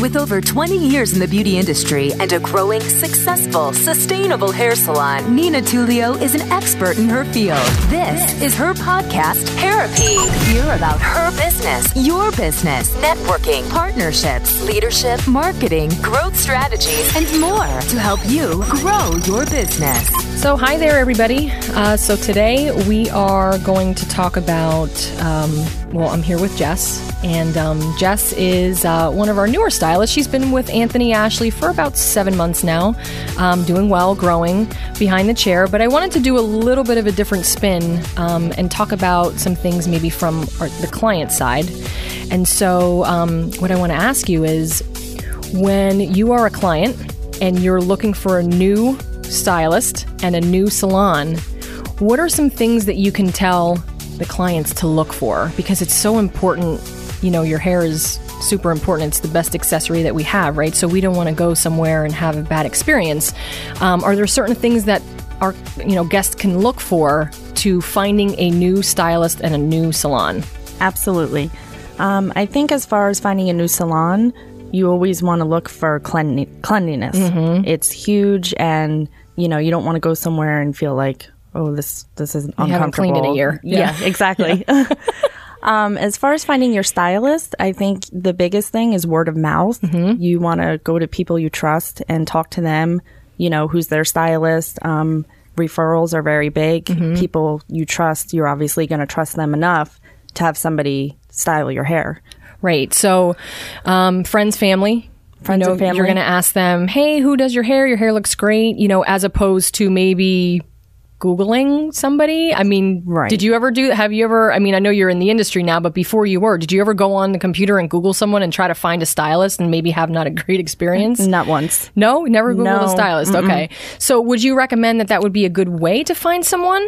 With over 20 years in the beauty industry and a growing, successful, sustainable hair salon, Nina Tulio is an expert in her field. This is her podcast, Therapy. Hear about her business, your business, networking, partnerships, leadership, marketing, growth strategies, and more to help you grow your business. So, hi there, everybody. Uh, so, today we are going to talk about. Um, well, I'm here with Jess, and um, Jess is uh, one of our newer stylists. She's been with Anthony Ashley for about seven months now, um, doing well, growing behind the chair. But I wanted to do a little bit of a different spin um, and talk about some things maybe from our, the client side. And so, um, what I want to ask you is when you are a client and you're looking for a new stylist and a new salon, what are some things that you can tell the clients to look for? Because it's so important. You know, your hair is super important. It's the best accessory that we have, right? So we don't want to go somewhere and have a bad experience. Um, are there certain things that our you know guests can look for to finding a new stylist and a new salon? Absolutely. Um, I think as far as finding a new salon, you always want to look for cleanli- cleanliness. Mm-hmm. It's huge, and you know you don't want to go somewhere and feel like, oh, this this is uncomfortable. haven't cleaned in a year. Yeah, Yeah. exactly. um, as far as finding your stylist, I think the biggest thing is word of mouth. Mm-hmm. You want to go to people you trust and talk to them. You know who's their stylist. Um, referrals are very big. Mm-hmm. People you trust, you're obviously going to trust them enough to have somebody style your hair. Right. So, um, friends, family. Friends you know, and family. You're going to ask them, hey, who does your hair? Your hair looks great. You know, as opposed to maybe Googling somebody. I mean, Right. did you ever do Have you ever, I mean, I know you're in the industry now, but before you were, did you ever go on the computer and Google someone and try to find a stylist and maybe have not a great experience? Not once. No, never Googled a No. stylist. Okay. So would you recommend that that would be a good way to find someone?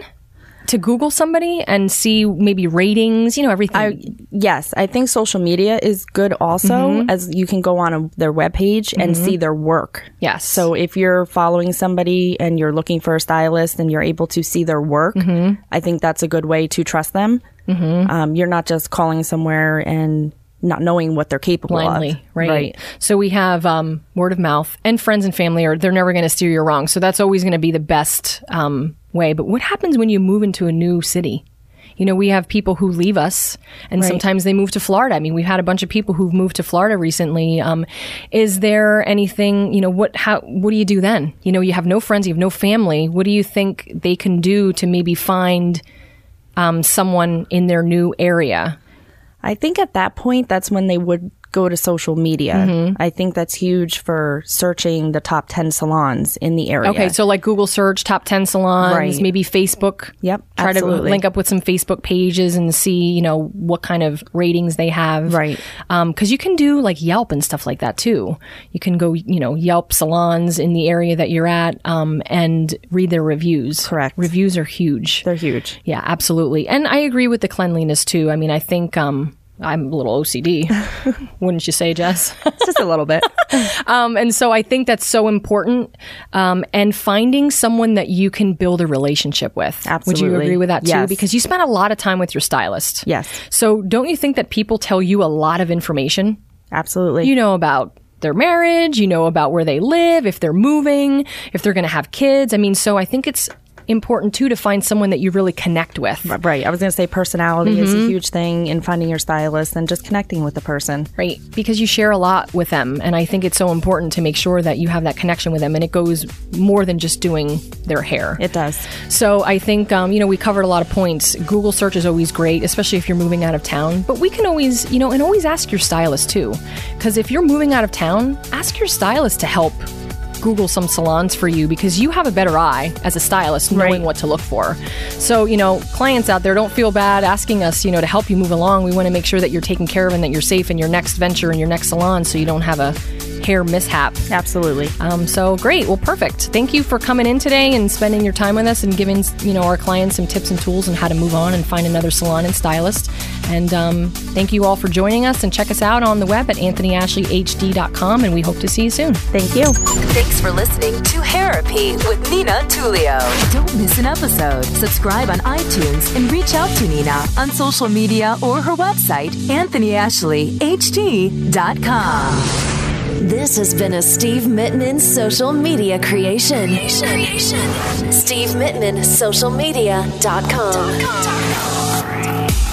To Google somebody and see maybe ratings, you know, everything. I yes, I think social media is good also Mm-hmm. as you can go on a, their webpage and see their work. yes. So if you're following somebody and you're looking for a stylist and you're able to see their work, Mm-hmm. I think that's a good way to trust them. Um, you're not just calling somewhere and not knowing what they're capable blindly, of. right? So we have um, word of mouth and friends and family are they're never going to steer you wrong. So that's always going to be the best um, way. But what happens when you move into a new city? You know, we have people who leave us, and sometimes they move to Florida. I mean, we've had a bunch of people who've moved to Florida recently. Um, is there anything? You know, what? How? What do you do then? You know, you have no friends, you have no family. What do you think they can do to maybe find um, someone in their new area? I think at that point, that's when they would go to social media. Mm-hmm. I think that's huge for searching the top 10 salons in the area. Okay, so like Google search top 10 salons, Right. maybe Facebook. Yep, Try to link up with some Facebook pages and see, you know, what kind of ratings they have. Right. Um, cause you can do like Yelp and stuff like that too. You can go, you know, Yelp salons in the area that you're at, um, and read their reviews. Correct. Reviews are huge. they're huge. Yeah, absolutely. And I agree with the cleanliness too. I mean, I think, um, I'm a little OCD, wouldn't you say, Jess? Just a little bit. Um, and so I think that's so important. Um, and finding someone that you can build a relationship with. Absolutely. Would you agree with that too? Yes. Because you spend a lot of time with your stylist. Yes. So don't you think that people tell you a lot of information? Absolutely. You know about their marriage, you know about where they live, if they're moving, if they're going to have kids. I mean, so I think it's important too to find someone that you really connect with. Right. I was going to say personality is Mm-hmm. a huge thing in finding your stylist and just connecting with the person. Right. Because you share a lot with them. And I think it's so important to make sure that you have that connection with them. And it goes more than just doing their hair. It does. So I think, um, you know, we covered a lot of points. Google search is always great, especially if you're moving out of town. But we can always, you know, and always ask your stylist too. Because if you're moving out of town, ask your stylist to help Google some salons for you because you have a better eye as a stylist knowing Right. what to look for. So, you know, clients out there don't feel bad asking us, you know, to help you move along. We want to make sure that you're taken care of and that you're safe in your next venture and your next salon so you don't have a hair mishap. Absolutely. Um, so great. Well, perfect. Thank you for coming in today and spending your time with us and giving you know our clients some tips and tools on how to move on and find another salon and stylist. And um, thank you all for joining us and check us out on the web at anthonyashleyhd.com and we hope to see you soon. Thank you. Thanks for listening to Therapy with Nina Tulio. Don't miss an episode. Subscribe on iTunes and reach out to Nina on social media or her website, anthonyashleyhd.com. This has been a Steve Mittman social media creation. Steve Mittman, socialmedia.com.